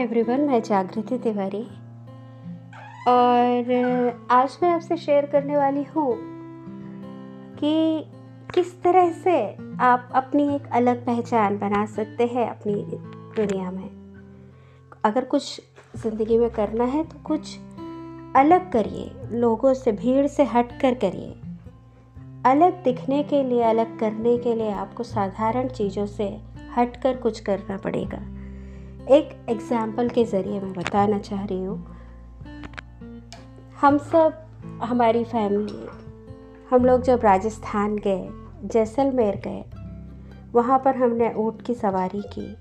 Hi everyone मैं जागृति तिवारी। और आज मैं आपसे शेयर करने वाली हूँ कि किस तरह से आप अपनी एक अलग पहचान बना सकते हैं अपनी दुनिया में। अगर कुछ ज़िंदगी में करना है तो कुछ अलग करिए, लोगों से, भीड़ से हट कर करिए। अलग दिखने के लिए, अलग करने के लिए आपको साधारण चीज़ों से हट कर कुछ करना पड़ेगा। एक एग्ज़ाम्पल के ज़रिए मैं बताना चाह रही हूँ। हम सब, हमारी फैमिली हम लोग जब राजस्थान गए, जैसलमेर गए, वहाँ पर हमने ऊँट की सवारी की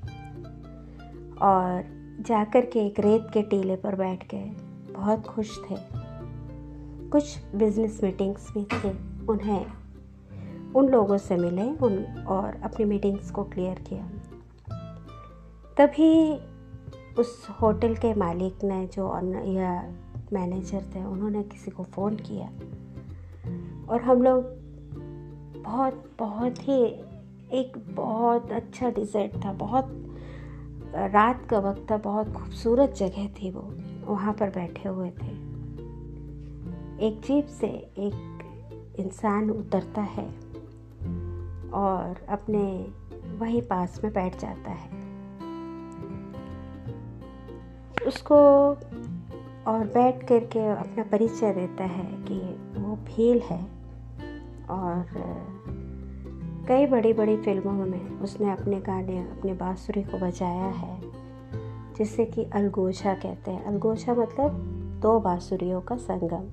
और जाकर के एक रेत के टीले पर बैठ गए। बहुत खुश थे। कुछ बिज़नेस मीटिंग्स भी थे उन्हें। उन लोगों से मिले उन और अपनी मीटिंग्स को क्लियर किया। तभी उस होटल के मालिक ने जो या मैनेजर थे, उन्होंने किसी को फ़ोन किया। और हम लोग बहुत बहुत ही, एक बहुत अच्छा डिज़र्ट था। बहुत, रात का वक्त था। बहुत खूबसूरत जगह थी वो। वहाँ पर बैठे हुए थे। एक जीप से एक इंसान उतरता है और अपने वहीं पास में बैठ जाता है। उसको और बैठ कर के अपना परिचय देता है कि वो भील है और कई बड़ी बड़ी फ़िल्मों में उसने अपने गाने, अपने बाँसुरी को बजाया है। जिसे कि अलगोशा कहते हैं। अलगोछा मतलब दो बाँसुरियों का संगम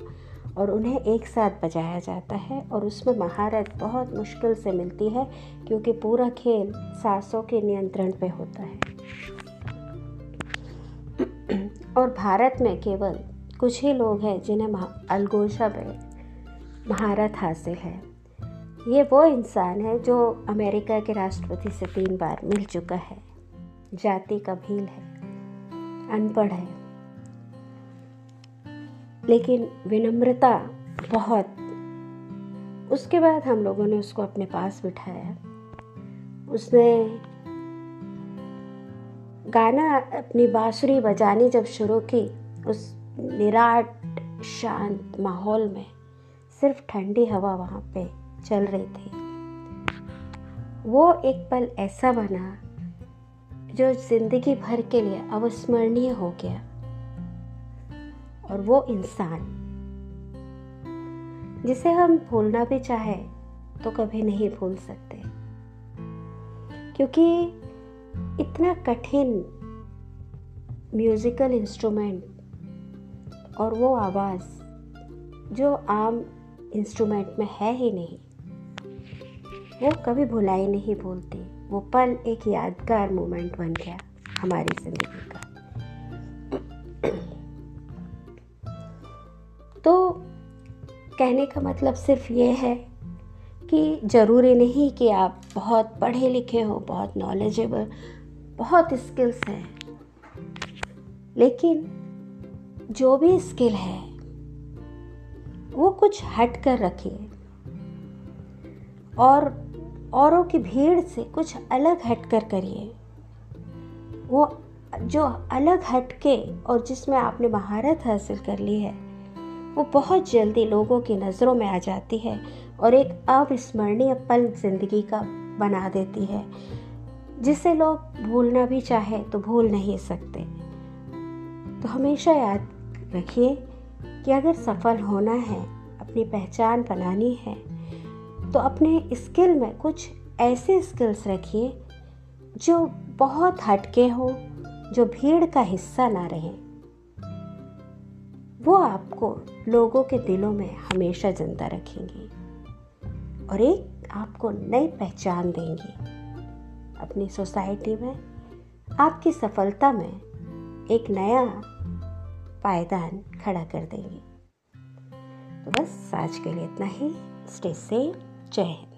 और उन्हें एक साथ बजाया जाता है और उसमें महारत बहुत मुश्किल से मिलती है क्योंकि पूरा खेल सांसों के नियंत्रण पे होता है। और भारत में केवल कुछ ही लोग हैं जिन्हें अलगोशा में महारत हासिल है। ये वो इंसान है जो अमेरिका के राष्ट्रपति से तीन बार मिल चुका है। जाति का भील है, अनपढ़ है। लेकिन विनम्रता बहुत उसके बाद हम लोगों ने उसको अपने पास बिठाया। उसने गाना अपनी बाँसुरी बजानी जब शुरू की, उस निराट शांत माहौल में सिर्फ़ ठंडी हवा वहाँ पे चल रही थी। वो एक पल ऐसा बना जो ज़िंदगी भर के लिए अविस्मरणीय हो गया। और वो इंसान, जिसे हम भूलना भी चाहे तो कभी नहीं भूल सकते। क्योंकि इतना कठिन म्यूज़िकल इंस्ट्रूमेंट और वो आवाज़ जो आम इंस्ट्रूमेंट में है ही नहीं, वो कभी भुलाई नहीं भूलती वो पल एक यादगार मोमेंट बन गया हमारी ज़िंदगी का। तो कहने का मतलब सिर्फ़ ये है कि ज़रूरी नहीं कि आप बहुत पढ़े लिखे हो, बहुत नॉलेजेबल बहुत स्किल्स हैं। लेकिन जो भी स्किल है, वो कुछ हट कर रखिए। और औरों की भीड़ से कुछ अलग हट कर करिए। वो जो अलग हट के और जिसमें आपने महारत हासिल कर ली है वो बहुत जल्दी लोगों की नज़रों में आ जाती है और एक अविस्मरणीय पल ज़िंदगी का बना देती है। जिसे लोग भूलना भी चाहे तो भूल नहीं सकते। तो हमेशा याद रखिए कि अगर सफल होना है, अपनी पहचान बनानी है तो अपने स्किल में कुछ ऐसे स्किल्स रखिए जो बहुत हटके हो, जो भीड़ का हिस्सा ना रहे। वो आपको लोगों के दिलों में हमेशा ज़िंदा रखेंगी और एक आपको नई पहचान देंगी। अपनी सोसाइटी में, आपकी सफलता में एक नया पायदान खड़ा कर देंगी। तो बस आज के लिए इतना ही। Stay safe. जय हिंद।